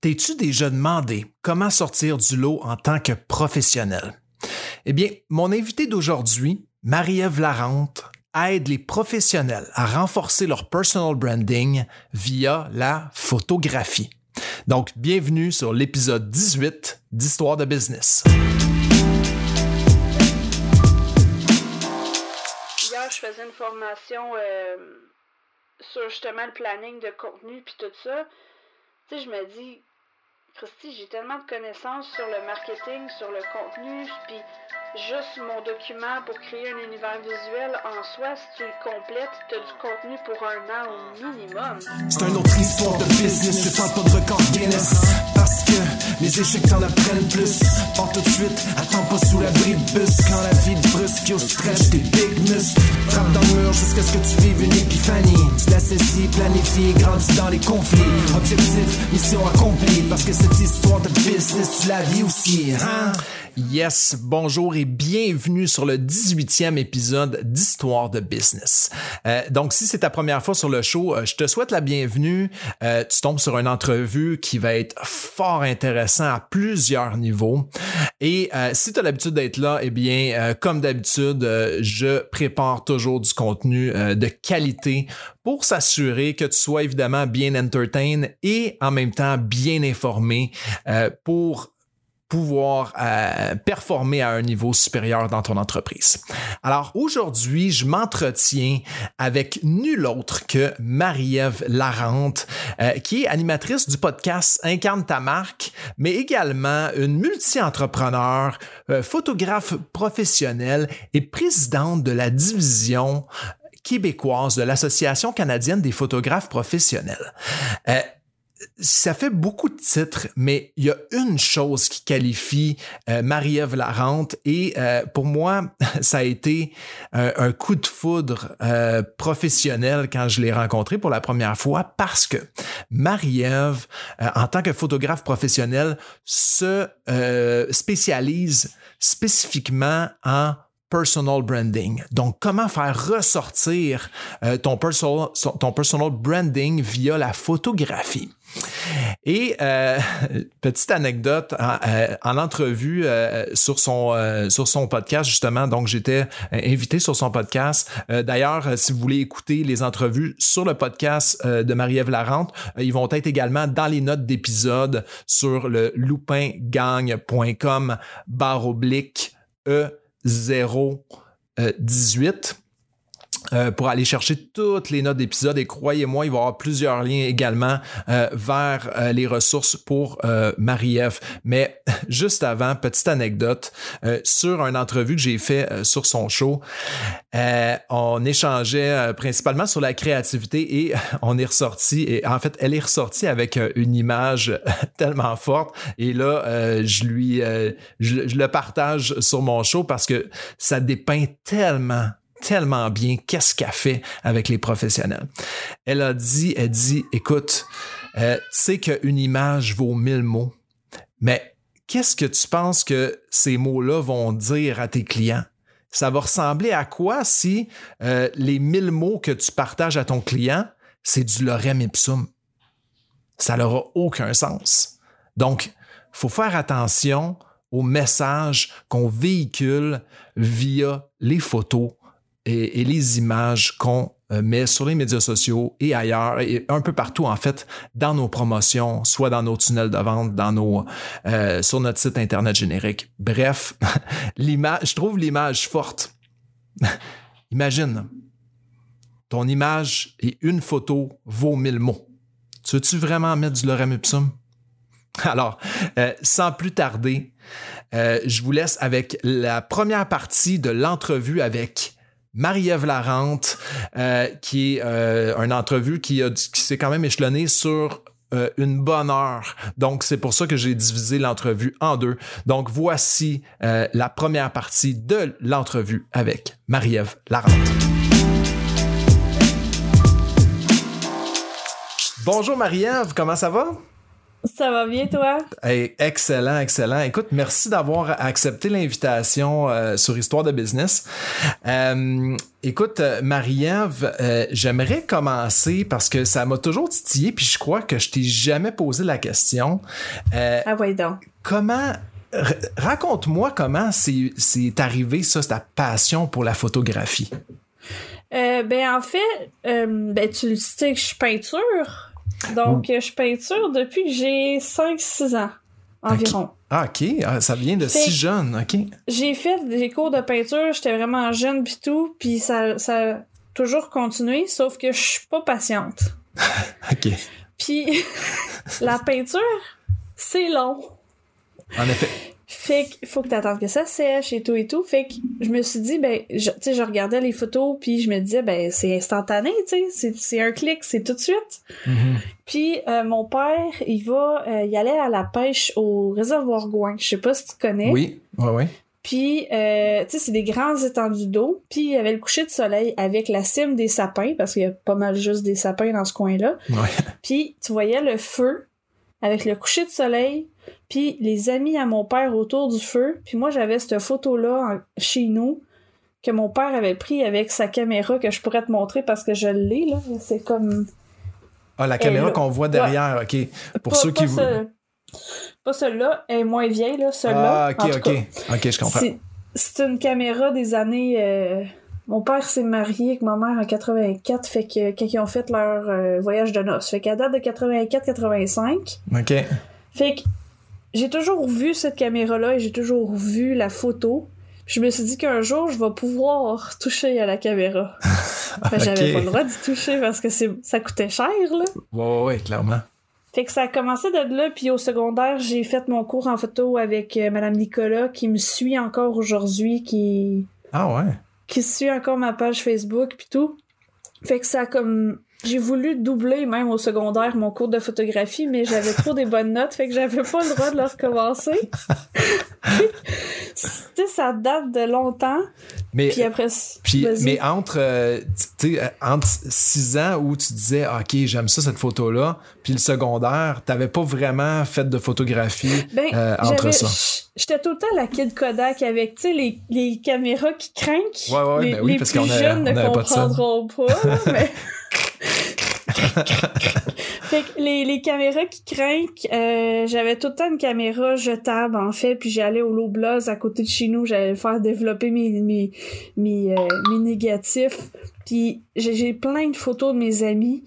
T'es-tu déjà demandé comment sortir du lot en tant que professionnel? Eh bien, mon invité d'aujourd'hui, Marie-Ève Larente, aide les professionnels à renforcer leur personal branding via la photographie. Donc, bienvenue sur l'épisode 18 d'Histoire de business. Hier, je faisais une formation euh, sur justement le planning de contenu puis tout ça. Tu je me dis, Christy, j'ai tellement de connaissances sur le marketing, sur le contenu, puis juste mon document pour créer un univers visuel en soi, si tu le complètes, tu as du contenu pour un an au minimum. C'est une autre histoire de business, je parle pas de record Guinness. Parce que les échecs t'en apprennent plus. Pas tout de suite, attends pas sous la de bus. Quand la vie te brusque, yo stretch tes big muscles. Frappe dans le mur jusqu'à ce que tu vives une épiphanie. Tu l'assaissis, planifie, grandis dans les conflits. Objectif, mission accomplie. Parce que cette histoire de business, tu la vis aussi, hein? Yes, bonjour et bienvenue sur le 18e épisode d'Histoire de business. Euh, donc, si c'est ta première fois sur le show, euh, je te souhaite la bienvenue. Euh, tu tombes sur une entrevue qui va être fort à plusieurs niveaux. Et euh, si tu as l'habitude d'être là, eh bien, euh, comme d'habitude, euh, je prépare toujours du contenu de qualité pour s'assurer que tu sois évidemment bien entertain et en même temps bien informé pour pouvoir euh, performer à un niveau supérieur dans ton entreprise. Alors aujourd'hui, je m'entretiens avec nul autre que Marie-Ève Larente, euh, qui est animatrice du podcast Incarne ta marque, mais également une multi-entrepreneur, euh, photographe professionnelle et présidente de la division québécoise de l'Association canadienne des photographes professionnels. Euh, ça fait beaucoup de titres, mais il y a une chose qui qualifie euh, Marie-Ève Larente et euh, pour moi, ça a été un, un coup de foudre euh, professionnel quand je l'ai rencontrée pour la première fois parce que Marie-Ève, euh, en tant que photographe professionnel, se euh, spécialise spécifiquement en personal branding. Donc, comment faire ressortir euh, ton, personal, ton personal branding via la photographie? Et euh, petite anecdote, en, euh, en entrevue sur son sur son podcast justement, donc j'étais invité sur son podcast. D'ailleurs, si vous voulez écouter les entrevues sur le podcast de Marie-Ève Larente, ils vont être également dans les notes d'épisode sur le loupingang.com barre oblique E 018 euh, pour aller chercher toutes les notes d'épisode et croyez-moi, il va y avoir plusieurs liens également euh, vers euh, les ressources pour euh, Marie-Ève. Mais juste avant, petite anecdote, euh, sur une entrevue que j'ai fait euh, sur son show, on échangeait principalement sur la créativité et on est ressorti, et en fait, elle est ressortie avec une image tellement forte et là, je lui, je le partage sur mon show parce que ça dépeint tellement tellement bien qu'est-ce qu'elle fait avec les professionnels. Elle a dit, elle dit, écoute, euh, tu sais qu'une image vaut mille mots, mais qu'est-ce que tu penses que ces mots-là vont dire à tes clients? Ça va ressembler à quoi si euh, les mille mots que tu partages à ton client, c'est du lorem ipsum? Ça n'aura aucun sens. Donc, faut faire attention au message qu'on véhicule via les photos et, les images qu'on euh, met sur les médias sociaux et ailleurs, et un peu partout en fait, dans nos promotions, soit dans nos tunnels de vente, dans nos, euh, sur notre site internet générique. Bref, je trouve l'image forte. Imagine, ton image et une photo vaut mille mots. Tu veux-tu vraiment mettre du lorem ipsum? Alors, euh, sans plus tarder, je vous laisse avec la première partie de l'entrevue avec Marie-Ève Larente, euh, qui est euh, une entrevue qui, s'est quand même échelonnée sur euh, une bonne heure. Donc, c'est pour ça que j'ai divisé l'entrevue en deux. Donc, voici la première partie de l'entrevue avec Marie-Ève Larente. Bonjour Marie-Ève, comment ça va? Ça va bien, toi? Hey, excellent, excellent. Écoute, merci d'avoir accepté l'invitation euh, sur Histoire de Business. Euh, écoute, Marie-Ève, euh, j'aimerais commencer parce que ça m'a toujours titillé, puis je crois que je t'ai jamais posé la question. ah ouais, donc. Comment raconte-moi comment c'est arrivé ça, ta passion pour la photographie. ben en fait, ben tu sais que je suis peinture. Donc, je peinture depuis que j'ai 5-6 ans environ. Ah, OK. Ah, ça vient de si jeune. OK. J'ai fait des cours de peinture, j'étais vraiment jeune puis tout, puis ça, ça a toujours continué, sauf que je suis pas patiente. OK. Puis la peinture, c'est long. En effet. Fait qu'il faut que t'attendes que ça sèche et tout et tout. Fait que je me suis dit, ben, tu sais, je regardais les photos, puis je me disais, ben, c'est instantané, tu sais, c'est un clic, c'est tout de suite. Mm-hmm. Puis euh, mon père, il va, euh, il allait à la pêche au réservoir Gouin. Je sais pas si tu connais. Oui, ouais, ouais. Puis, euh, tu sais, c'est des grands étendues d'eau. Puis, il y avait le coucher de soleil avec la cime des sapins, parce qu'il y a pas mal juste des sapins dans ce coin-là. Ouais. Puis, tu voyais le feu avec le coucher de soleil, puis les amis à mon père autour du feu. Puis moi, j'avais cette photo-là chez nous que mon père avait pris avec sa caméra que je pourrais te montrer parce que je l'ai, là. C'est comme... Ah, la caméra qu'on voit derrière, OK. Pour ceux qui... vous... Pas celle-là, elle est moins vieille, là. Celle-là, Ah, OK, OK. OK, je comprends. C'est une caméra des années... Euh, mon père s'est marié avec ma mère en 84, fait que quand ils ont fait leur euh, voyage de noces. Fait qu'à date de 84-85. OK. Fait que j'ai toujours vu cette caméra-là et j'ai toujours vu la photo. Je me suis dit qu'un jour, je vais pouvoir toucher à la caméra. J'avais pas le droit d'y toucher parce que ça coûtait cher, là. Ouais, ouais, ouais, clairement. Fait que ça a commencé de là, puis au secondaire, j'ai fait mon cours en photo avec euh, Madame Nicolas, qui me suit encore aujourd'hui, qui... Ah ouais? Qui suit encore ma page Facebook, puis tout. Fait que ça a comme j'ai voulu doubler même au secondaire mon cours de photographie, mais j'avais trop des bonnes notes, fait que j'avais pas le droit de le recommencer. tu sais, ça date de longtemps. Mais, puis après, puis, mais entre, euh, sais, entre six ans où tu disais, OK, j'aime ça, cette photo-là, puis le secondaire, t'avais pas vraiment fait de photographie ben, euh, entre ça. J'étais tout le temps la kid Kodak avec, tu sais, les, les caméras qui craignent. Ouais, ouais, les, ben oui, les parce plus qu'on jeunes ne comprendront pas, pas mais... les, caméras qui craignent, euh, j'avais tout le temps une caméra jetable en fait, puis j'allais au Loblaws à côté de chez nous, j'allais faire développer mes mes euh, mes négatifs, puis j'ai plein de photos de mes amis.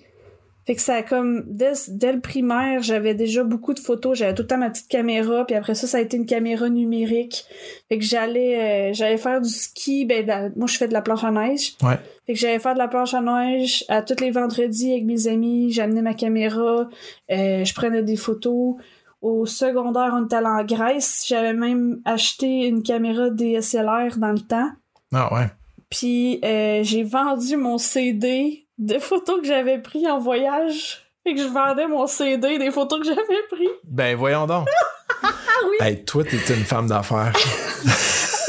Fait que ça a comme dès, dès le primaire, j'avais déjà beaucoup de photos, j'avais tout le temps ma petite caméra, puis après ça ça a été une caméra numérique. Fait que j'allais euh, j'allais faire du ski, ben moi je fais de la planche à neige. Ouais. Fait que j'allais faire de la planche à neige à tous les vendredis avec mes amis, j'amenais ma caméra, euh, je prenais des photos. Au secondaire, on était allé en Grèce, j'avais même acheté une caméra DSLR dans le temps. Ah ouais. Puis euh, j'ai vendu mon CD de photos que j'avais pris en voyage. Fait que je vendais mon CD des photos que j'avais pris. Ben voyons donc. ah oui. Hey, toi, t'es une femme d'affaires.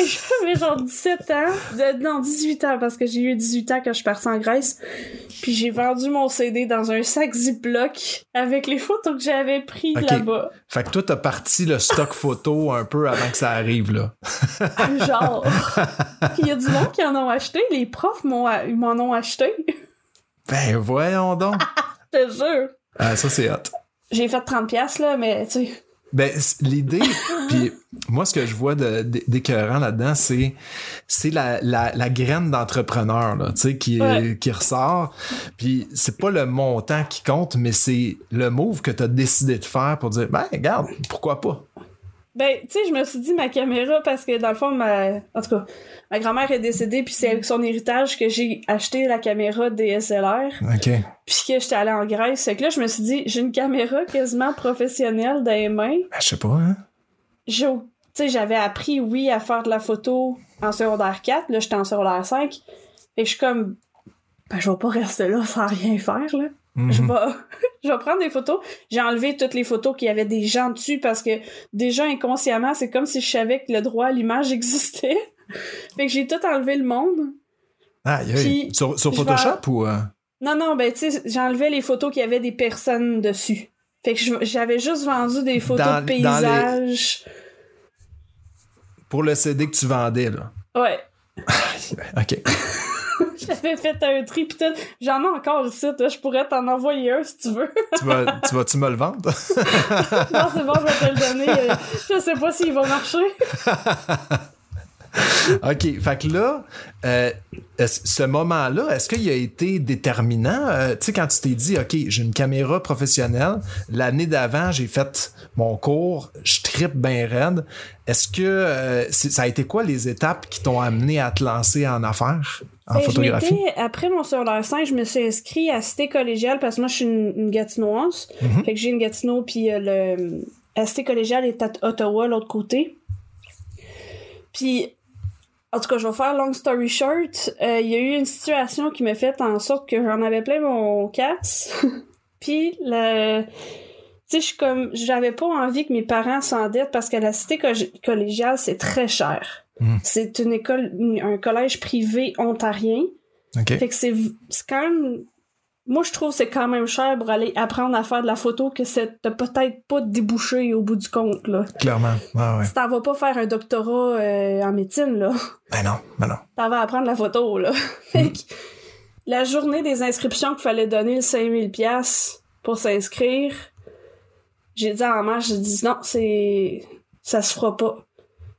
J'avais genre 17 ans. De, non, 18 ans, parce que j'ai eu 18 ans quand je suis partie en Grèce. Puis j'ai vendu mon CD dans un sac Ziploc avec les photos que j'avais prises là-bas. Fait que toi, t'as parti le stock photo un peu avant que ça arrive, là. Genre. Puis il y a du monde qui en ont acheté. Les profs m'ont, ils m'en ont acheté. Ben voyons donc. Je te jure. Ah, ça, c'est hot. J'ai fait 30$, piastres, là, mais tu sais. Ben, l'idée, puis moi, ce que je vois d'écœurant là-dedans, c'est c'est la, la, la graine d'entrepreneur, là, tu sais, qui, Ouais. qui ressort. Puis c'est pas le montant qui compte, mais c'est le move que tu as décidé de faire pour dire, ben, regarde, pourquoi pas? Ben, tu sais, je me suis dit ma caméra parce que dans le fond, ma. En tout cas, ma grand-mère est décédée, puis c'est avec son héritage que j'ai acheté la caméra DSLR, OK. puis que j'étais allée en Grèce. Fait que là, je me suis dit, j'ai une caméra quasiment professionnelle dans les mains. Ben, je sais pas, hein? J'ai. Tu sais, j'avais appris, oui, à faire de la photo en secondaire 4. Là, j'étais en secondaire 5. Fait que je suis comme. Ben, je vais pas rester là sans rien faire, là. Je Mhm. vais, je vais prendre des photos. J'ai enlevé toutes les photos qu'il y avait des gens dessus parce que déjà inconsciemment, c'est comme si je savais que le droit à l'image existait. fait que j'ai tout enlevé le monde. Aïe. Puis, Sur, sur Photoshop ou. euh? Non, non, ben tu sais, j'ai enlevé les photos qu'il y avait des personnes dessus. Fait que j'avais juste vendu des photos Dans- de les- paysages. Pour le CD que tu vendais, là. Ouais. OK. J'avais fait un tri pis tout. J'en ai encore ici. Je pourrais t'en envoyer un si tu veux. tu vas, tu vas-tu me le vendre? non, c'est bon, je vais te le donner. Je sais pas s'il va marcher. OK. Fait que là, euh, ce moment-là, est-ce qu'il a été déterminant? Euh, tu sais, quand tu t'es dit, OK, j'ai une caméra professionnelle, l'année d'avant, j'ai fait mon cours, je trippe bien raide. Est-ce que euh, ça a été quoi les étapes qui t'ont amené à te lancer en affaires, en Ben, photographie? après mon secondaire 5, je me suis inscrit à Cité collégiale parce que moi, je suis une, une Gatinoise. Mhm. Fait que j'ai une Gatineau, puis le, la Cité collégiale est à Ottawa, l'autre côté. Puis, en tout cas, je vais faire long story short. euh, Il y a eu une situation qui m'a fait en sorte que j'en avais plein mon casse. puis, le... Tu sais, je suis comme... J'avais pas envie que mes parents s'endettent parce que la Cité co- collégiale, c'est très cher. Mhm. C'est une école, un collège privé ontarien. OK. Fait que c'est quand même. Moi, je trouve que c'est quand même cher pour aller apprendre à faire de la photo que c'est peut-être pas débouché au bout du compte, là. Clairement. Ouais, ouais. Si t'en vas pas faire un doctorat euh, en médecine, là, Ben non, ben non. t'en vas apprendre la photo, là. Que la journée des inscriptions qu'il fallait donner le 5000$ piastres pour s'inscrire, j'ai dit en marche, j'ai dit non, c'est. ça se fera pas.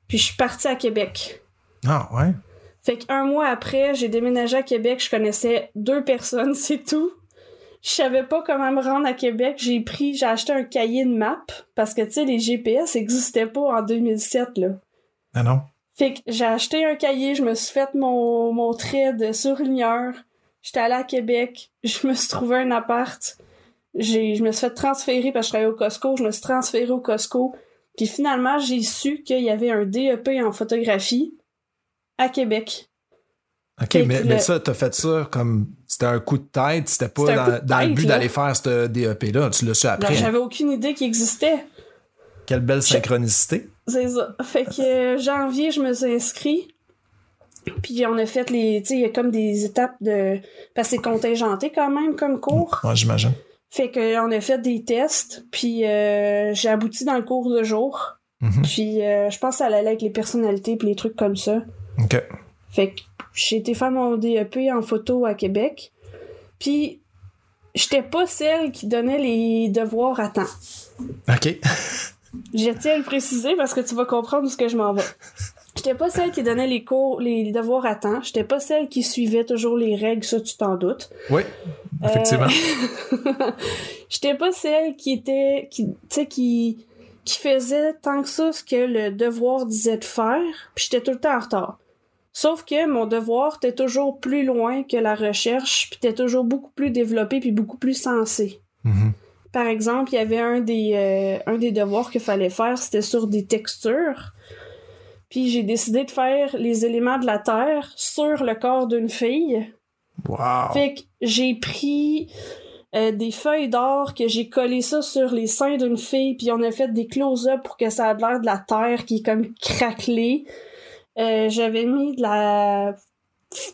Puis je suis partie à Québec. Ah, ouais? Fait qu'un mois après, j'ai déménagé à Québec, je connaissais deux personnes, c'est tout. Je savais pas comment me rendre à Québec. J'ai pris, j'ai acheté un cahier de map parce que tu sais, les GPS n'existaient pas en 2007 là. Ben non? Fait que j'ai acheté un cahier, je me suis fait mon, mon trait de surligneur. J'étais allée à Québec, je me suis trouvé un appart. J'ai, je me suis fait transférer parce que je travaillais au Costco, je me suis transférée au Costco. Puis finalement, j'ai su qu'il y avait un DEP en photographie à Québec. OK, mais, ça, t'as fait ça comme. C'était un coup de tête, c'était pas dans, le but d'aller faire ce DEP-là. Tu l'as su après. j'avais aucune idée qu'il existait. Quelle belle synchronicité. C'est ça. Fait que euh, janvier, je me suis inscrit. Puis on a fait les. Tu sais, il y a comme des étapes de. Parce que c'est contingenté quand même comme cours. Ouais, j'imagine. Fait que on a fait des tests. Puis euh, j'ai abouti dans le cours de jour. Mhm. Puis euh, je pense que ça allait avec les personnalités puis les trucs comme ça. OK. Fait que j'ai été faire mon DEP en photo à Québec. Puis j'étais pas celle qui donnait les devoirs à temps. OK. Je tiens à le préciser parce que tu vas comprendre ce que je m'en vais. J'étais pas celle qui donnait les cours, les devoirs à temps. J'étais pas celle qui suivait toujours les règles, ça tu t'en doutes. Oui, effectivement. J'étais pas celle qui était, qui, tu sais, qui, qui faisait tant que ça ce que le devoir disait de faire. Puis j'étais tout le temps en retard. Sauf que mon devoir était toujours plus loin que la recherche, puis était toujours beaucoup plus développé puis beaucoup plus sensé. Mhm. Par exemple, il y avait un des, euh, un des devoirs qu'il fallait faire, c'était sur des textures. Puis j'ai décidé de faire les éléments de la Terre sur le corps d'une fille. Wow. Fait que j'ai pris euh, des feuilles d'or, que j'ai collé ça sur les seins d'une fille, puis on a fait des close-up pour que ça ait l'air de la Terre qui est comme craquelée. Euh, J'avais mis de la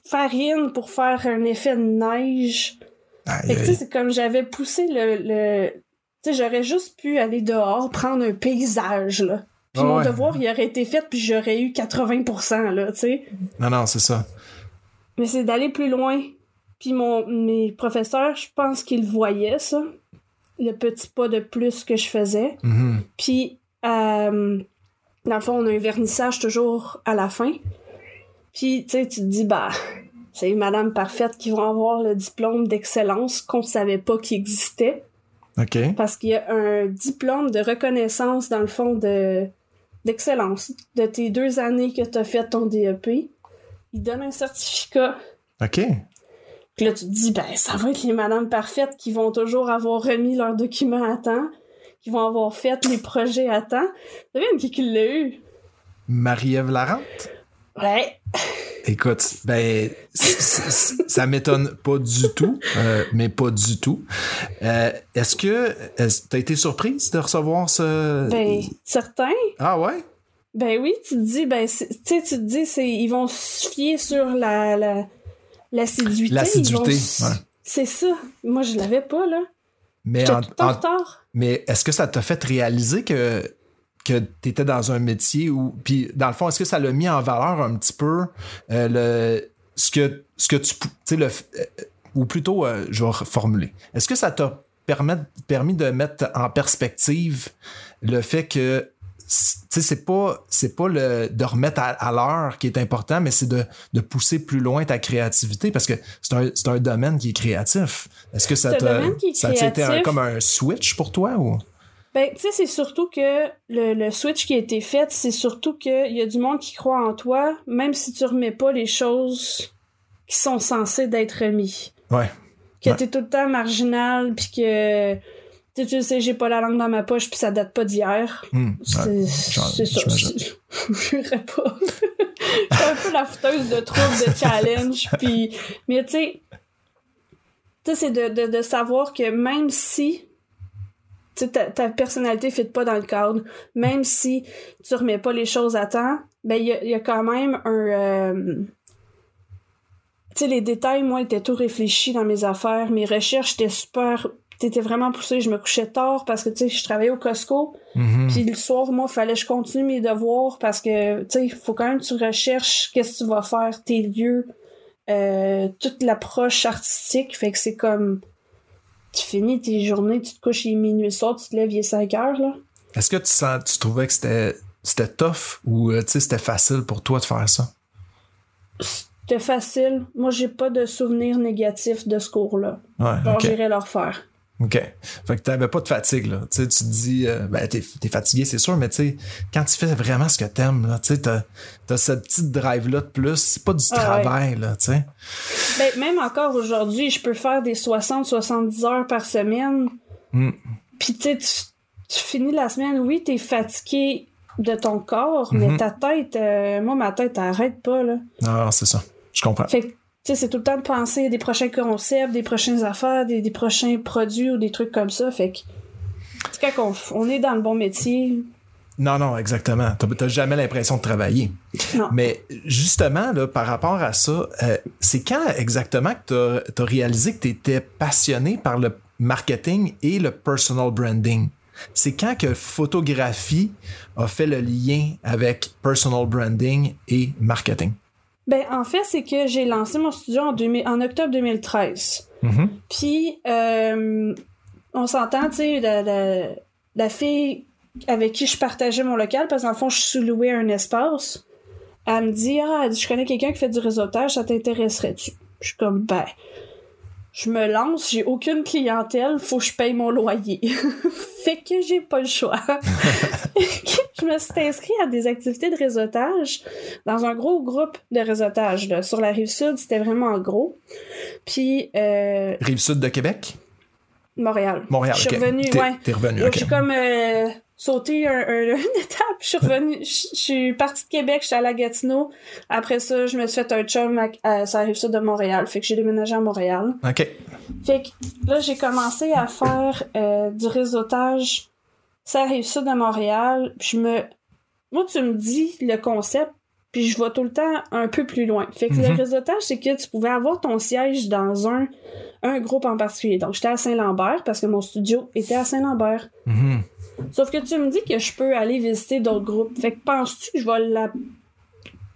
farine pour faire un effet de neige. Aïe, Fait que tu sais, aïe. c'est comme j'avais poussé le. le... Tu sais, j'aurais juste pu aller dehors, prendre un paysage, là. Puis Ah mon ouais. devoir, il aurait été fait, puis j'aurais eu 80%, là, tu sais. Non, non, c'est ça. Mais c'est d'aller plus loin. Puis mon, mes professeurs, je pense qu'ils voyaient, ça. Le petit pas de plus que je faisais. Mhm. Puis, euh, dans le fond, on a un vernissage toujours à la fin. Puis, tu sais, tu te dis, bah, c'est Madame Parfaite qui va avoir le diplôme d'excellence qu'on savait pas qu'il existait. OK. Parce qu'il y a un diplôme de reconnaissance, dans le fond, de d'excellence de tes deux années que tu as fait ton DEP. Il donne un certificat. OK. Puis là, tu te dis, ben, ça va être les Madames Parfaites qui vont toujours avoir remis leurs documents à temps, qui vont avoir fait les projets à temps. Devine qui qui l'a eu? Marie-Ève Larente? Ouais. Écoute, ben, ça m'étonne pas du tout, euh, mais pas du tout. Euh, est-ce que t'as été surprise de recevoir ce... Ben, certains. Ah ouais? Ben oui, tu te dis, ben, tu sais, tu te dis, c'est, ils vont se fier sur la, la, l'assiduité. L'assiduité, ouais. C'est ça. Moi, je l'avais pas, là. Mais, en- mais est-ce que ça t'a fait réaliser que, que tu étais dans un métier où. Puis, dans le fond, est-ce que ça l'a mis en valeur un petit peu euh, le, ce, que, ce que tu. Tu le. f- euh, ou plutôt, euh, je vais reformuler. Est-ce que ça t'a permis de mettre en perspective le fait que. Sais, c'est pas, c'est pas le, de remettre à, à l'heure qui est important, mais c'est de, de pousser plus loin ta créativité parce que c'est un, c'est un domaine qui est créatif. Est-ce que ça C'est un t'a. domaine qui est Ça a été un- créatif. comme un switch pour toi ou? Ben, tu sais, c'est surtout que le, le switch qui a été fait, c'est surtout qu'il y a du monde qui croit en toi, même si tu remets pas les choses qui sont censées d'être remis. Ouais. Que Ouais. t'es tout le temps marginal, puis que tu sais, j'ai pas la langue dans ma poche, puis ça date pas d'hier. Hmm, C'est ouais. c'est ça. Je pas. Je suis un peu la fouteuse de troubles, de challenge, puis... Mais tu sais, tu sais, c'est de, de, de savoir que même si ta, ta personnalité ne fit pas dans le cadre, même si tu remets pas les choses à temps, ben il y y a quand même un... euh, Tu sais, les détails, moi, étaient tout réfléchis dans mes affaires. Mes recherches étaient super... T'étais vraiment poussée. Je me couchais tard parce que, tu sais, je travaillais au Costco. Mhm. Puis le soir, moi, fallait que je continue mes devoirs parce que, tu sais, il faut quand même que tu recherches qu'est-ce que tu vas faire, tes lieux, euh, toute l'approche artistique. Fait que c'est comme, tu finis tes journées, tu te couches il est minuit soir, tu te lèves, il est 5 heures, là. Est-ce que tu sens, tu trouvais que c'était, c'était tough ou euh, tu sais, c'était facile pour toi de faire ça? C'était facile. Moi, j'ai pas de souvenirs négatifs de ce cours-là. Ouais, j'irai le refaire. OK. Fait que t'avais pas de fatigue, là. Tu sais, tu te dis, euh, ben, t'es, t'es fatigué, c'est sûr, mais tu sais, quand tu fais vraiment ce que t'aimes, là, tu sais, t'as, cette petite drive-là de plus. C'est pas du Ah ouais. travail, là, tu sais. Ben, même encore aujourd'hui, je peux faire des 60-70 heures par semaine. Mm. Puis, tu sais, tu- finis la semaine, oui, t'es fatigué de ton corps, mais Mhm. ta tête, euh, moi, ma tête, elle arrête pas, là. Non, c'est ça. Je comprends. Fait que, sais, c'est tout le temps de penser à des prochains concepts, des prochaines affaires, des, des prochains produits ou des trucs comme ça. Fait que, sais, quand on, on est dans le bon métier, Non, non, exactement. T'as, t'as jamais l'impression de travailler. non. Mais justement, là, par rapport à ça, euh, c'est quand exactement que tu as réalisé que tu étais passionné par le marketing et le personal branding? C'est quand que photographie a fait le lien avec personal branding et marketing? Ben, en fait, c'est que j'ai lancé mon studio en, 2000 en octobre 2013. Mhm. Puis, euh, on s'entend, tu sais, la, la, la fille avec qui je partageais mon local, parce que dans le fond, je sous-louais un espace, elle me dit Ah, elle dit, je connais quelqu'un qui fait du réseautage, ça t'intéresserait-tu Je suis comme Ben, je me lance, j'ai aucune clientèle, faut que je paye mon loyer. fait que j'ai pas le choix. je me suis inscrite à des activités de réseautage dans un gros groupe de réseautage. Là. Sur la rive sud, c'était vraiment gros. Puis, euh, Rive sud de Québec? Montréal. Montréal, Je suis revenue, ouais. t'es revenu, comme euh, sauté un- un- une étape. Je suis revenue. Je je suis partie de Québec, j'étais à la Gatineau. Après ça, je me suis fait un chum à, à, sur la rive sud de Montréal. Fait que j'ai déménagé à Montréal. OK. Fait que là, j'ai commencé à faire euh, du réseautage. Ça arrive sud de Montréal. Puis je me. Moi, tu me dis le concept, puis je vais tout le temps un peu plus loin. Fait que le Mhm. réseautage, c'est que tu pouvais avoir ton siège dans un, un groupe en particulier. Donc, j'étais à Saint-Lambert parce que mon studio était à Saint-Lambert. Mhm. Sauf que tu me dis que je peux aller visiter d'autres groupes. Fait que penses-tu que je vais la.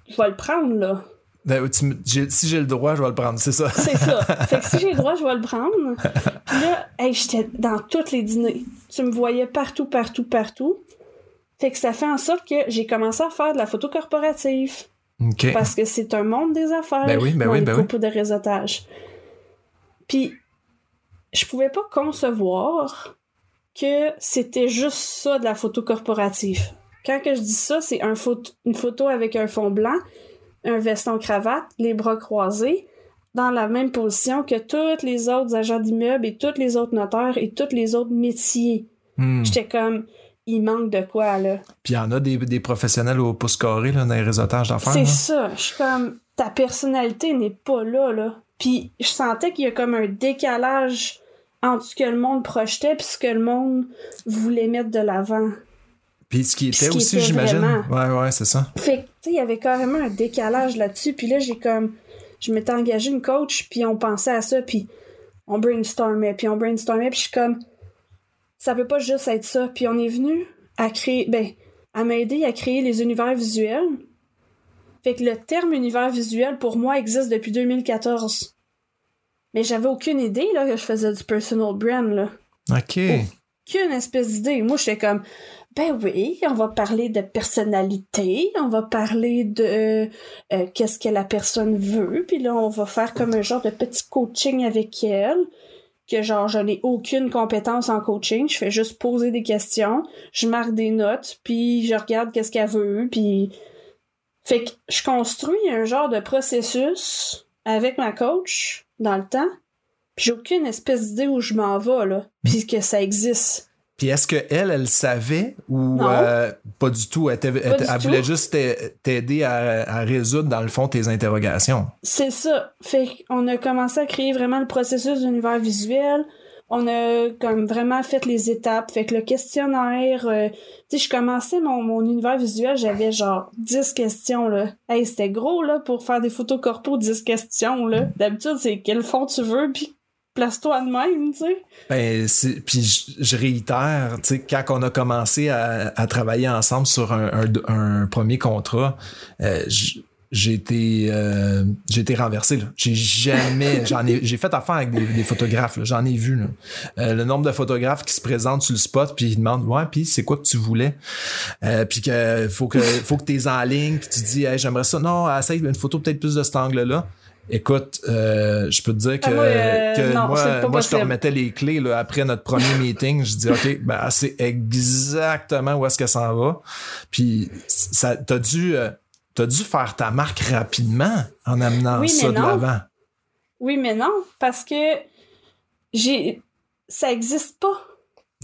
Je vais le prendre, là? Ben, tu si j'ai le droit, je vais le prendre, c'est ça. C'est ça. fait que si j'ai le droit, je vais le prendre. Puis là, hey, j'étais dans tous les dîners. Tu me voyais partout, partout, partout. Fait que ça fait en sorte que j'ai commencé à faire de la photo corporative. OK. Parce que c'est un monde des affaires. Ben oui, ben dans oui, ben oui. de réseautage. Puis, je pouvais pas concevoir que c'était juste ça de la photo corporative. Quand que je dis ça, c'est un une photo avec un fond blanc, un veston cravate, les bras croisés, dans la même position que tous les autres agents d'immeubles et tous les autres notaires et tous les autres métiers. Hmm. J'étais comme, il manque de quoi, là. Puis il y en a des, des professionnels au pouce carré là, dans les réseautages d'affaires. C'est ça. Je suis comme, ta personnalité n'est pas là, là. Puis je sentais qu'il y a comme un décalage entre ce que le monde projetait puis ce que le monde voulait mettre de l'avant. Puis ce qui ce était qui aussi, j'imagine. Ouais, ouais, c'est ça. Fait que, tu sais, il y avait carrément un décalage là-dessus. Puis là, j'ai comme, je m'étais engagé une coach, puis on pensait à ça, puis on brainstormait, puis on brainstormait, puis je suis comme, ça peut pas juste être ça. Puis on est venu à créer, ben, à m'aider à créer les univers visuels. Fait que le terme univers visuel pour moi existe depuis 2014. Mais j'avais aucune idée là que je faisais du personal brand là. OK. Aucune espèce d'idée. Moi j'étais comme ben oui, on va parler de personnalité, on va parler de euh, qu'est-ce que la personne veut, puis là on va faire comme un genre de petit coaching avec elle que genre je n'ai aucune compétence en coaching, je fais juste poser des questions, je marque des notes, puis je regarde qu'est-ce qu'elle veut, puis fait que je construis un genre de processus avec ma coach dans le temps, puis j'ai aucune espèce d'idée où je m'en vais là, puis que ça existe. Puis est-ce qu'elle, elle savait ou euh, pas du tout? Elle, elle, voulait juste t'aider à, à, résoudre, dans le fond, tes interrogations. C'est ça. Fait qu'on a commencé à créer vraiment le processus d'univers visuel. On a comme vraiment fait les étapes. Fait que le questionnaire, euh, tu je commençais mon, mon univers visuel, j'avais genre 10 questions, là. Hey, c'était gros, là, pour faire des photos corpo, 10 questions, là. D'habitude, c'est quel fond tu veux, puis place-toi de même, tu sais. Ben, puis je, réitère, tu sais, quand on a commencé à, à travailler ensemble sur un, un, un premier contrat, euh, j'ai été euh, j'ai été renversé là. J'ai jamais j'en ai j'ai fait affaire avec des, des photographes j'en ai vu là. Euh, le nombre de photographes qui se présentent sur le spot puis ils demandent ouais puis c'est quoi que tu voulais? Euh, puis que faut que faut que tu es en ligne puis tu dis hey, j'aimerais ça non essaye une photo peut-être plus de cet angle là Écoute, euh, je peux te dire que, ah, euh, moi, moi je te remettais les clés là, après notre premier meeting. Je dis OK, ben c'est exactement où est-ce que ça va. Puis ça, t'as dû, euh, t'as dû faire ta marque rapidement en amenant ça de l'avant. Oui, mais non, parce que j'ai, ça existe pas.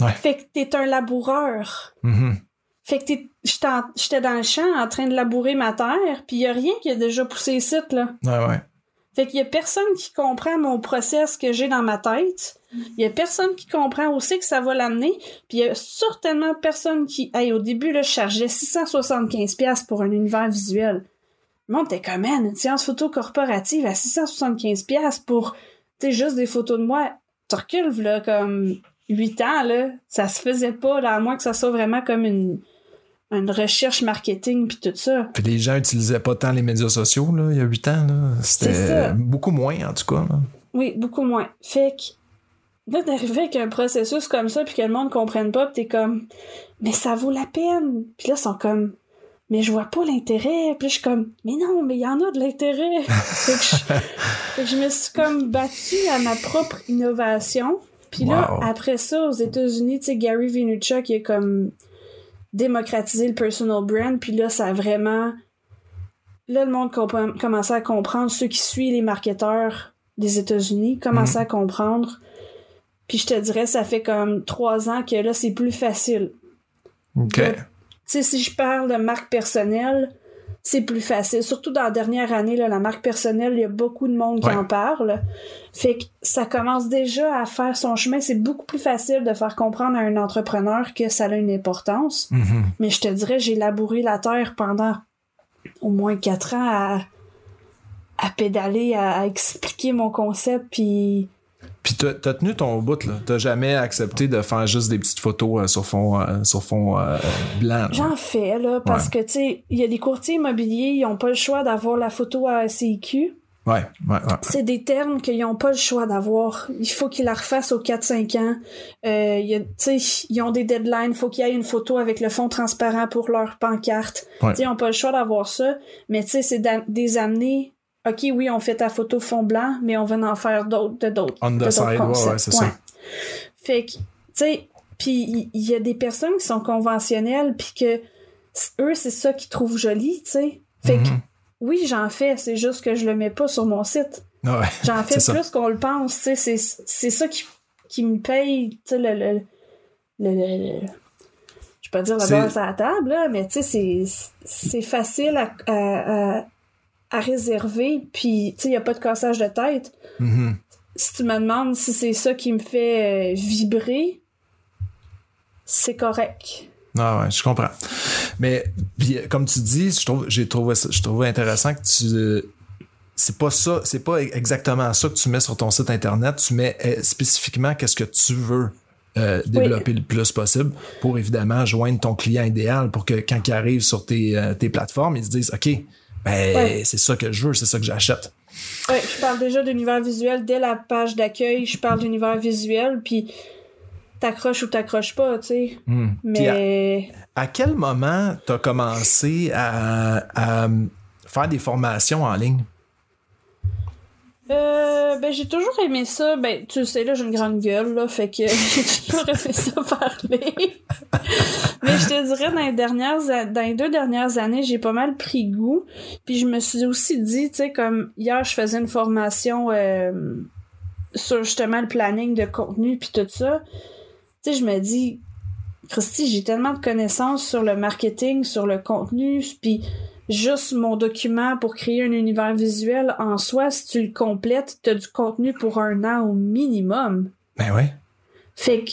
Ouais. Fait que t'es un laboureur. Mm-hmm. Fait que j'étais dans le champ en train de labourer ma terre, puis il a rien qui a déjà poussé ici, là. Ouais, ouais. Fait qu'il y a personne qui comprend mon process que j'ai dans ma tête. Il y a personne qui comprend aussi que ça va l'amener. Puis il y a certainement personne qui... Hey, au début, là, je chargeais 675$ pour un univers visuel. Le monde était comme, une séance photo corporative à 675$ pour, tu juste des photos de moi. Tu recules, là, comme 8 ans, là. Ça se faisait pas, là, à moins que ça soit vraiment comme une une recherche marketing puis tout ça. Puis les gens utilisaient pas tant les médias sociaux là, il y a huit ans. C'était beaucoup moins, en tout cas. Oui, beaucoup moins. Fait que là, d'arriver avec un processus comme ça puis que le monde comprenne pas, puis t'es comme mais ça vaut la peine. Puis là, ils sont comme mais je vois pas l'intérêt. Puis je suis comme mais non, mais il y en a de l'intérêt. fait, que je, me suis comme battue à ma propre innovation. Puis là, après ça, aux États-Unis, tu sais, Gary Vaynerchuk, qui est comme démocratiser le personal brand. Puis là, ça a vraiment. Là, le monde commençait à comprendre. Ceux qui suivent les marketeurs des États-Unis commençaient mhm. à comprendre. Puis je te dirais, ça fait comme trois ans que là, c'est plus facile. OK. Tu sais, si je parle de marque personnelle, c'est plus facile. Surtout dans la dernière année, là, la marque personnelle, il y a beaucoup de monde qui en parle. Fait que ça commence déjà à faire son chemin. C'est beaucoup plus facile de faire comprendre à un entrepreneur que ça a une importance. Mm-hmm. Mais je te dirais, j'ai labouré la terre pendant au moins quatre ans à, à pédaler, à, expliquer mon concept, puis puis t'as tenu ton bout, là. T'as jamais accepté de faire juste des petites photos euh, sur fond, euh, sur fond euh, blanc. J'en fais, là, parce que, tu sais, il y a des courtiers immobiliers, ils ont pas le choix d'avoir la photo à CIQ. Ouais, ouais, ouais. C'est des termes qu'ils n'ont pas le choix d'avoir. Il faut qu'ils la refassent aux 4-5 ans. Y a, ils ont des deadlines. Il faut qu'il y ait une photo avec le fond transparent pour leur pancarte. Ouais. Ils n'ont pas le choix d'avoir ça. Mais tu sais, c'est des amener OK, oui, on fait ta photo fond blanc, mais on va en faire d'autres, de d'autres. On the side, ouais, c'est ça. Fait que, tu sais, puis il y, a des personnes qui sont conventionnelles, puis que eux, c'est ça qu'ils trouvent joli, tu sais. Fait que, mm-hmm. oui, j'en fais, c'est juste que je le mets pas sur mon site. Ouais, j'en fais plus qu'on le pense, tu sais. C'est ça qui, qui me paye, tu sais, le, le, le, je peux pas dire la base à la table, là, mais tu sais, c'est facile à, à réserver, puis tu sais, il n'y a pas de cassage de tête. Mm-hmm. Si tu me demandes si c'est ça qui me fait euh, vibrer, c'est correct. Ah ouais, je comprends. Mais comme tu dis, je trouve, j'ai trouvé, je trouve intéressant que tu c'est pas ça, c'est pas exactement ça que tu mets sur ton site internet. Tu mets euh, spécifiquement qu'est-ce que tu veux euh, développer le plus possible pour évidemment joindre ton client idéal pour que quand il arrive sur tes, euh, tes plateformes, ils se disent OK, ben, Ouais. c'est ça que je veux, c'est ça que j'achète. Ouais, je parle déjà d'univers visuel dès la page d'accueil. Je parle d'univers visuel, puis t'accroches ou t'accroches pas, tu sais. Hmm. À- Mais À quel moment tu as commencé à, à faire des formations en ligne? Euh, ben j'ai toujours aimé ça. Ben tu sais là, j'ai une grande gueule là, fait que j'ai toujours ça parler. Mais je te dirais dans les dernières dans les deux dernières années, j'ai pas mal pris goût. Puis je me suis aussi dit, tu sais comme hier je faisais une formation euh, sur justement le planning de contenu puis tout ça. Tu sais je me dis Christy, j'ai tellement de connaissances sur le marketing, sur le contenu, puis juste mon document pour créer un univers visuel en soi, si tu le complètes, t'as du contenu pour un an au minimum. Ben ouais. Fait que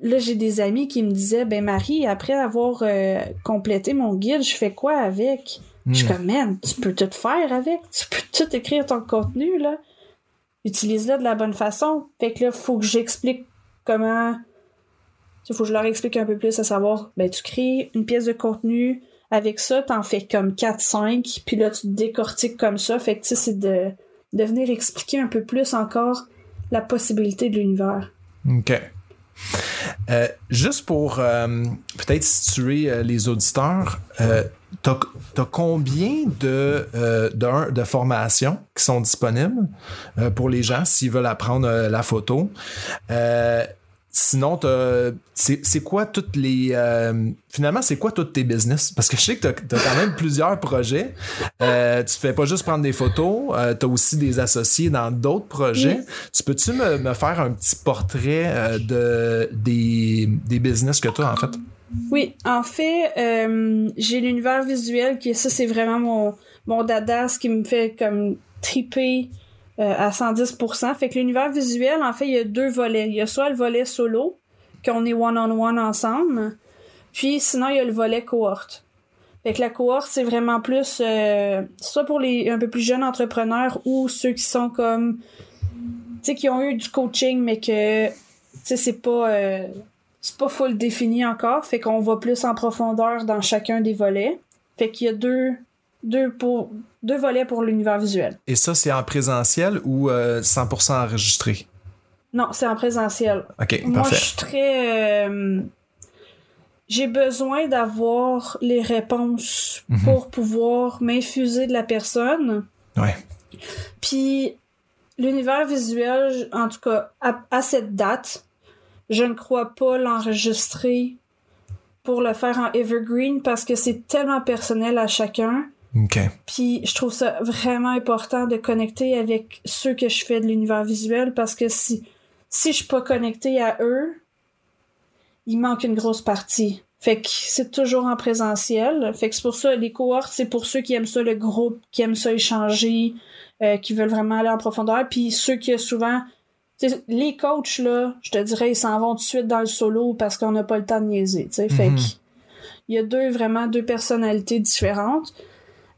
là, j'ai des amis qui me disaient, ben Marie, après avoir euh, complété mon guide, je fais quoi avec? Je suis Hmm. comme, man, tu peux tout faire avec, tu peux tout écrire ton contenu, là. Utilise-le de la bonne façon. Fait que là, faut que j'explique comment. Il faut que je leur explique un peu plus à savoir, ben, tu crées une pièce de contenu. Avec ça, t'en fais comme 4-5, puis là, tu te décortiques comme ça. Fait que, tu sais, c'est de, venir expliquer un peu plus encore la possibilité de l'univers. OK. Euh, juste pour euh, peut-être situer euh, les auditeurs, t'as as combien de, de, de formations qui sont disponibles pour les gens s'ils veulent apprendre la photo? Euh, sinon, c'est quoi toutes les... euh, finalement, c'est quoi tous tes business? Parce que je sais que tu as, quand même plusieurs projets. Euh, tu fais pas juste prendre des photos, tu as aussi des associés dans d'autres projets. Oui. Tu peux-tu me, me faire un petit portrait euh, de, des, des business que tu as, en fait? Oui, en fait, euh, j'ai l'univers visuel qui, ça, c'est vraiment mon, mon dada, ce qui me fait comme triper euh, à 110%. Fait que l'univers visuel, en fait, il y a deux volets. Il y a soit le volet solo, qu'on est one-on-one ensemble, puis sinon, il y a le volet cohorte. Fait que la cohorte, c'est vraiment plus, euh, soit pour les un peu plus jeunes entrepreneurs ou ceux qui sont comme, tu sais, qui ont eu du coaching, mais que, tu sais, c'est pas... euh, c'est pas full défini encore, fait qu'on va plus en profondeur dans chacun des volets. Fait qu'il y a deux, deux, pour, deux volets pour l'univers visuel. Et ça, c'est en présentiel ou euh, 100% enregistré? Non, c'est en présentiel. OK, Moi, je parfait. suis très. euh, j'ai besoin d'avoir les réponses Mhm. pour pouvoir m'infuser de la personne. Ouais. Puis l'univers visuel, je- en tout cas, à, à cette date, je ne crois pas l'enregistrer pour le faire en evergreen parce que c'est tellement personnel à chacun. OK. Puis je trouve ça vraiment important de connecter avec ceux que je fais de l'univers visuel parce que si si je suis pas connectée à eux, il manque une grosse partie. Fait que c'est toujours en présentiel. Fait que c'est pour ça, les cohortes, c'est pour ceux qui aiment ça, le groupe, qui aiment ça échanger, euh, qui veulent vraiment aller en profondeur. Puis ceux qui souvent... Les coachs, là, je te dirais, ils s'en vont tout de suite dans le solo parce qu'on n'a pas le temps de niaiser. Fait Mhm. que il y a deux, vraiment deux personnalités différentes.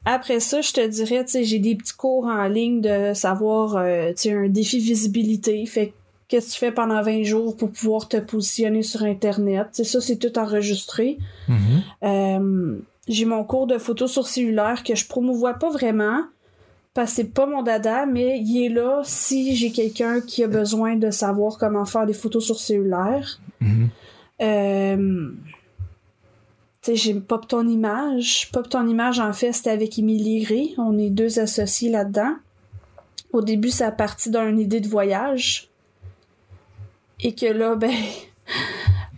Après ça, je te dirais, tu sais, j'ai des petits cours en ligne de savoir, euh, tu sais, un défi visibilité. Fait que qu'est-ce que tu fais pendant 20 jours pour pouvoir te positionner sur Internet? Tu sais, ça, c'est tout enregistré. Mhm. Euh, j'ai mon cours de photo sur cellulaire que je promouvois pas vraiment parce que c'est pas mon dada, mais il est là si j'ai quelqu'un qui a besoin de savoir comment faire des photos sur cellulaire. Mhm. Euh, tu sais, j'ai Pop ton image. Pop ton image, en fait, c'était avec Émilie Gray. On est deux associés là-dedans. Au début, ça a parti d'une idée de voyage. Et que là, ben,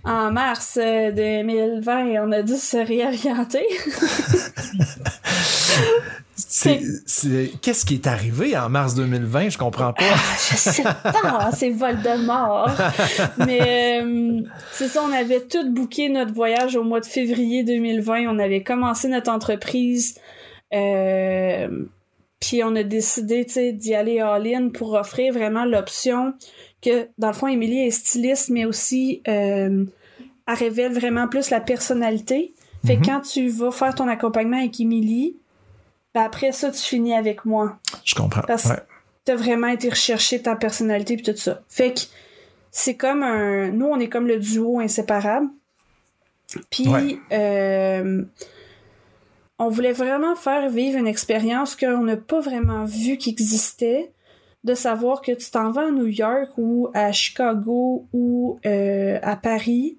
en mars euh, 2020, on a dû se réorienter. Qu'est-ce qui est arrivé en mars 2020? Je comprends pas. Je sais pas, c'est Voldemort. Mais euh, c'est ça, on avait tout booké notre voyage au mois de février 2020. On avait commencé notre entreprise. Euh, puis on a décidé d'y aller all-in pour offrir vraiment l'option que, dans le fond, Émilie est styliste, mais aussi euh, elle révèle vraiment plus la personnalité. Fait que Mhm. quand tu vas faire ton accompagnement avec Émilie, ben après ça, tu finis avec moi Je comprends. Parce- Ouais. t'as vraiment été rechercher ta personnalité puis tout ça. Fait que c'est comme un. Nous, on est comme le duo inséparable. Puis, Ouais. euh, on voulait vraiment faire vivre une expérience qu'on n'a pas vraiment vue qui existait, de savoir que tu t'en vas à New York ou à Chicago ou euh, à Paris.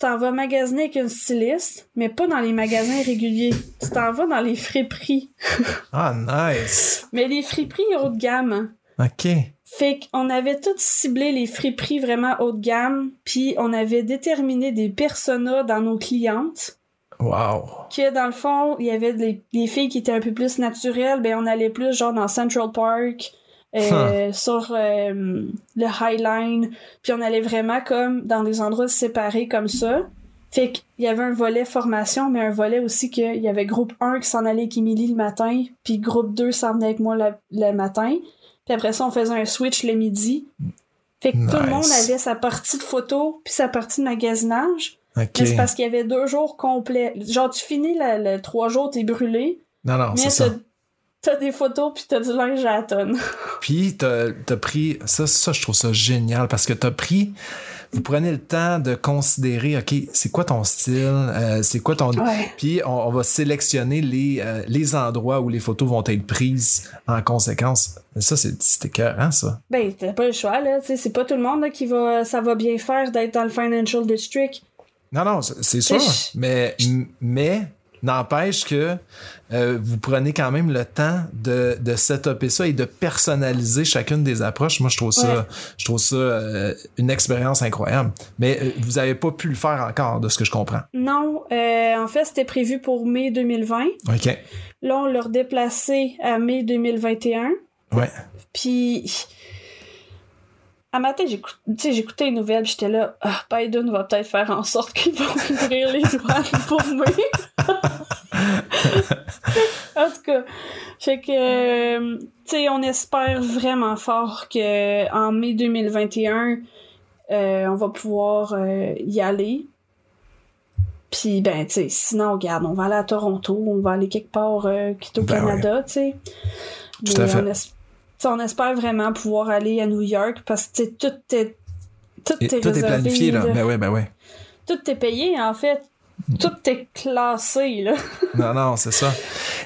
Tu t'en vas magasiner avec une styliste, mais pas dans les magasins réguliers. Tu t'en vas dans les friperies. Ah, nice. Mais les friperies haut de gamme. OK. Fait qu'on avait tout ciblé les friperies vraiment haut de gamme, puis on avait déterminé des personas dans nos clientes. Wow. Que dans le fond, il y avait des, des filles qui étaient un peu plus naturelles, ben on allait plus genre dans Central Park, euh, sur euh, le Highline, puis on allait vraiment comme dans des endroits séparés comme ça. Fait qu'il y avait un volet formation, mais un volet aussi qu'il y avait groupe 1 qui s'en allait avec Emily le matin, puis groupe 2 s'en venait avec moi le, le matin. Puis après ça, on faisait un switch le midi. Fait que tout le monde avait sa partie de photo, puis sa partie de magasinage. OK. Mais c'est parce qu'il y avait deux jours complets. Genre, tu finis le, trois jours, t'es brûlé, Non, non, mais c'est ça. T'as des photos puis t'as du linge à la tonne. Puis, t'as as pris. Ça, ça, je trouve ça génial parce que t'as pris. Vous prenez le temps de considérer, OK, c'est quoi ton style? euh, c'est quoi ton. Ouais. Puis, on, on va sélectionner les, euh, les endroits où les photos vont être prises en conséquence. Ça, c'est écœurant, ça. Ben, t'as pas le choix, là. C'est pas tout le monde là, qui va. Ça va bien faire d'être dans le Financial District. Non, non, c'est c'est sûr. Je- Mais, mais n'empêche que euh, vous prenez quand même le temps de, de setuper ça et de personnaliser chacune des approches. Moi, je trouve ça, Ouais. je trouve ça euh, une expérience incroyable. Mais euh, vous avez pas pu le faire encore, de ce que je comprends. Non, en fait, c'était prévu pour mai 2020. OK. Là, on l'a redéplacé à mai 2021. Ouais. Puis. À matin, j'écoute- tu sais, j'écoutais les nouvelles, j'étais là, ah, Biden va peut-être faire en sorte qu'ils vont ouvrir les douanes pour mai. en tout cas, fait que, euh, tu sais, on espère vraiment fort que en mai 2021, euh, on va pouvoir euh, y aller. Puis, ben, tu sais, sinon, regarde, on va aller à Toronto, on va aller quelque part euh, qui est au Ben Canada, tu sais. Tout Mais à fait. On, espère vraiment pouvoir aller à New York parce que, tout est, tout est tout est planifié, là. là. Ben ouais, ben ouais. Tout est payé, en fait. Tout est classé, là. Non, non, c'est ça.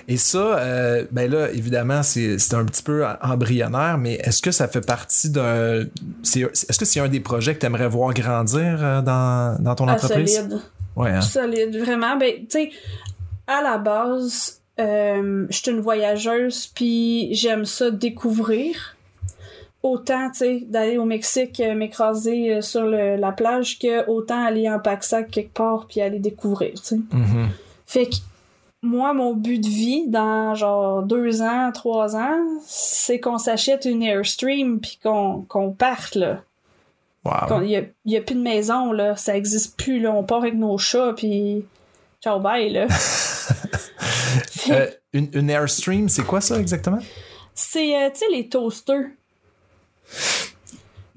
Et ça, euh, ben là, évidemment, c'est un petit peu embryonnaire, mais est-ce que ça fait partie d'un. Est-ce que c'est un des projets que tu aimerais voir grandir euh, dans, dans ton Ah, entreprise? solide. Ouais, hein? Solide, vraiment. Ben, tu sais, à la base, euh, je suis une voyageuse, puis j'aime ça découvrir. Autant, tu sais, d'aller au Mexique euh, m'écraser euh, sur le- la plage que autant aller en pack-sac quelque part puis aller découvrir, tu sais. Mhm. Fait que moi, mon but de vie dans genre deux ans, trois ans, c'est qu'on s'achète une Airstream puis qu'on qu'on parte, là. Wow. Il y a, plus de maison, là. Ça existe plus, là. On part avec nos chats, puis ciao, bye, là. Euh, une, une Airstream, c'est quoi ça exactement? c'est, euh, tu sais, les toasters.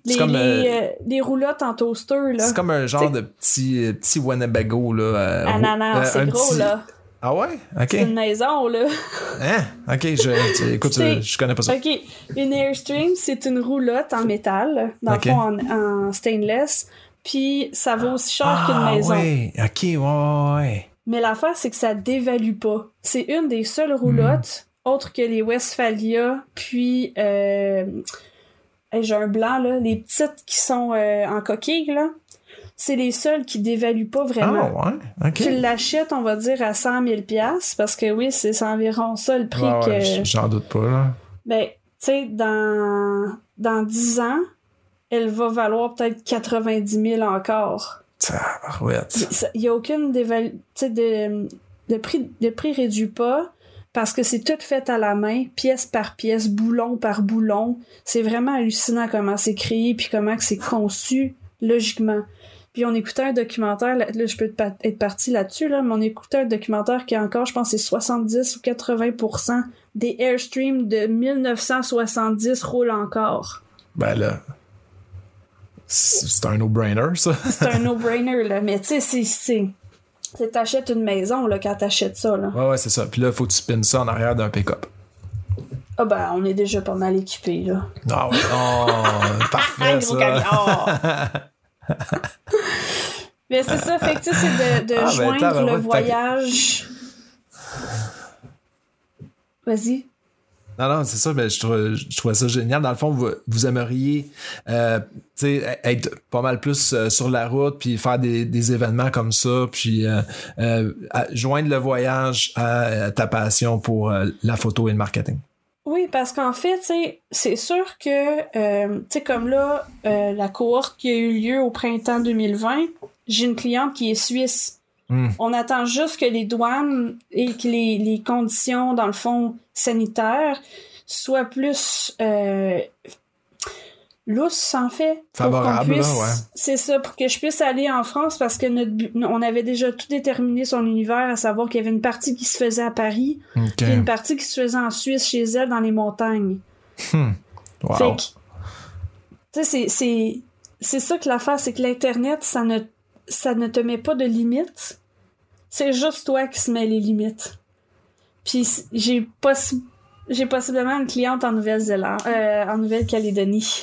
Les, comme, les, euh, les roulottes en toaster, là. C'est comme un genre de petit, petit Winnebago, là. Ananas, euh, c'est gros, petit- là. Ah ouais? OK. C'est une maison, là. Hein? OK, je, tu- écoute, je connais pas ça. OK. Une Airstream, c'est une roulotte en métal, dans le fond, en, en stainless. Puis ça vaut aussi cher qu'une Ah maison. ouais, OK, ouais, ouais, ouais. Mais l'affaire, c'est que ça dévalue pas. C'est une des seules roulottes, autres que les Westphalia, puis euh, j'ai un blanc, là, les petites qui sont euh, en coquille, là. C'est les seules qui dévaluent pas vraiment. Ah ouais. Tu l'achètes, on va dire, à 100 000 parce que oui, c'est environ ça le prix ouais, que... J'en doute pas, là. Ben, tu sais, dans, dans 10 ans, elle va valoir peut-être 90 000 encore. Il n'y a aucune dévalu... Tu sais, de, de prix, de prix réduit pas parce que c'est tout fait à la main, pièce par pièce, boulon par boulon. C'est vraiment hallucinant comment c'est créé puis comment c'est conçu logiquement. Puis on écoutait un documentaire, là, là, je peux être parti là-dessus, là, mais on écoutait un documentaire qui encore, je pense, c'est 70 ou 80% des Airstream de 1970 roulent encore. Ben là. C'est un no-brainer, ça. C'est un no-brainer, là. Mais tu sais, c'est- c'est. T'achètes une maison, là, quand t'achètes ça, là. Ouais, ouais, c'est ça. Puis là, faut que tu spins ça en arrière d'un pick-up. Ah ben, on est déjà pas mal équipés, là. Ah ouais, oh, parfait, ça. Mais c'est ça, fait que tu sais, c'est de, de Ah, ben, joindre le voyage. Vas-y. Non, non, c'est ça, mais je trouve, ça génial. Dans le fond, vous, vous aimeriez euh, être pas mal plus euh, sur la route, puis faire des, événements comme ça, puis euh, joindre le voyage à, ta passion pour la photo et le marketing. Oui, parce qu'en fait, c'est sûr que, comme là, la cohorte qui a eu lieu au printemps 2020, j'ai une cliente qui est suisse. Hmm. On attend juste que les douanes et que les, les conditions, dans le fond, sanitaires soient plus euh, lousses, en fait. pour qu'on Favorables, là, puisse- ouais. C'est ça, pour que je puisse aller en France parce que notre, on avait déjà tout déterminé son univers, à savoir qu'il y avait une partie qui se faisait à Paris, une partie qui se faisait en Suisse chez elle dans les montagnes. Wow. Fait que, c'est, c'est, c'est ça que l'affaire, c'est que l'Internet, ça ne, ça ne te met pas de limites. C'est juste toi qui se mets les limites. Puis j'ai possi- possiblement une cliente en Nouvelle-Zélande, euh, en Nouvelle-Calédonie.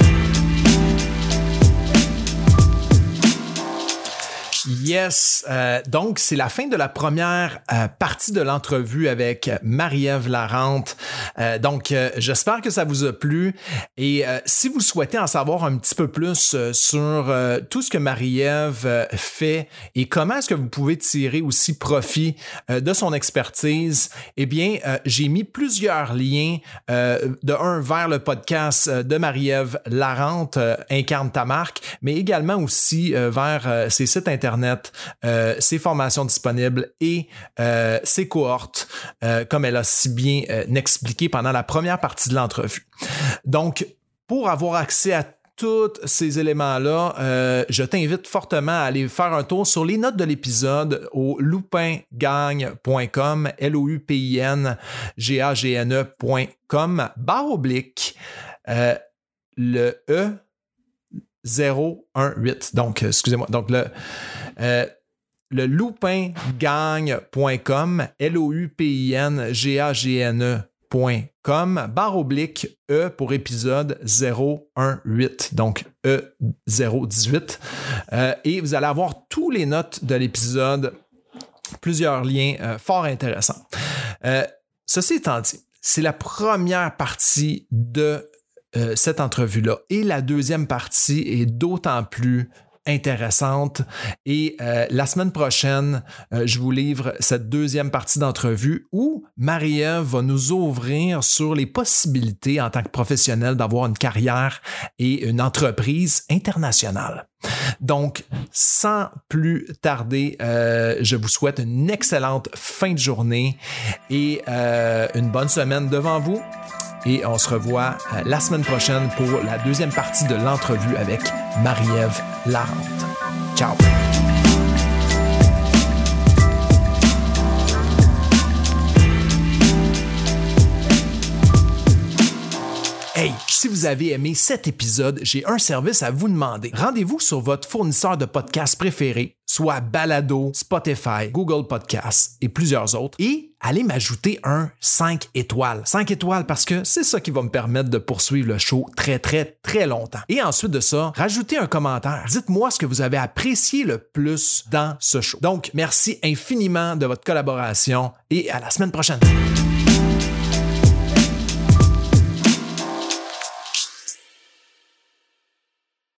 Yes. Euh, donc, c'est la fin de la première euh, partie de l'entrevue avec Marie-Ève Larente. Euh, donc, j'espère que ça vous a plu. Et si vous souhaitez en savoir un petit peu plus sur tout ce que Marie-Ève fait et comment est-ce que vous pouvez tirer aussi profit de son expertise, eh bien, j'ai mis plusieurs liens de un vers le podcast de Marie-Ève Larente, Incarne ta marque, mais également aussi vers ses sites Internet, euh, ses formations disponibles et euh, ses cohortes, euh, comme elle a si bien expliqué pendant la première partie de l'entrevue. Donc, pour avoir accès à tous ces éléments-là, je t'invite fortement à aller faire un tour sur les notes de l'épisode au loupingagne.com, L-O-U-P-I-N, G-A-G-N-E.com, barre oblique, le E 018. Donc, euh, excusez-moi. Donc, le, euh, le loupingagne.com, L-O-U-P-I-N-G-A-G-N-E.com, barre oblique E pour épisode 018, donc E018. Euh, et vous allez avoir tous les notes de l'épisode, plusieurs liens euh, fort intéressants. Ceci étant dit, c'est la première partie de euh, cette entrevue-là. Et la deuxième partie est d'autant plus intéressante. Et euh, la semaine prochaine, euh, je vous livre cette deuxième partie d'entrevue où Marie-Ève va nous ouvrir sur les possibilités en tant que professionnel d'avoir une carrière et une entreprise internationale. Donc, sans plus tarder, euh, je vous souhaite une excellente fin de journée et euh, une bonne semaine devant vous. Et on se revoit euh, la semaine prochaine pour la deuxième partie de l'entrevue avec Marie-Ève Larente. Ciao! Si vous avez aimé cet épisode, j'ai un service à vous demander. Rendez-vous sur votre fournisseur de podcasts préféré, soit Balado, Spotify, Google Podcasts et plusieurs autres, et allez m'ajouter un 5 étoiles. 5 étoiles parce que c'est ça qui va me permettre de poursuivre le show très très très longtemps. Et ensuite de ça, rajoutez un commentaire. Dites-moi ce que vous avez apprécié le plus dans ce show. Donc, merci infiniment de votre collaboration et à la semaine prochaine.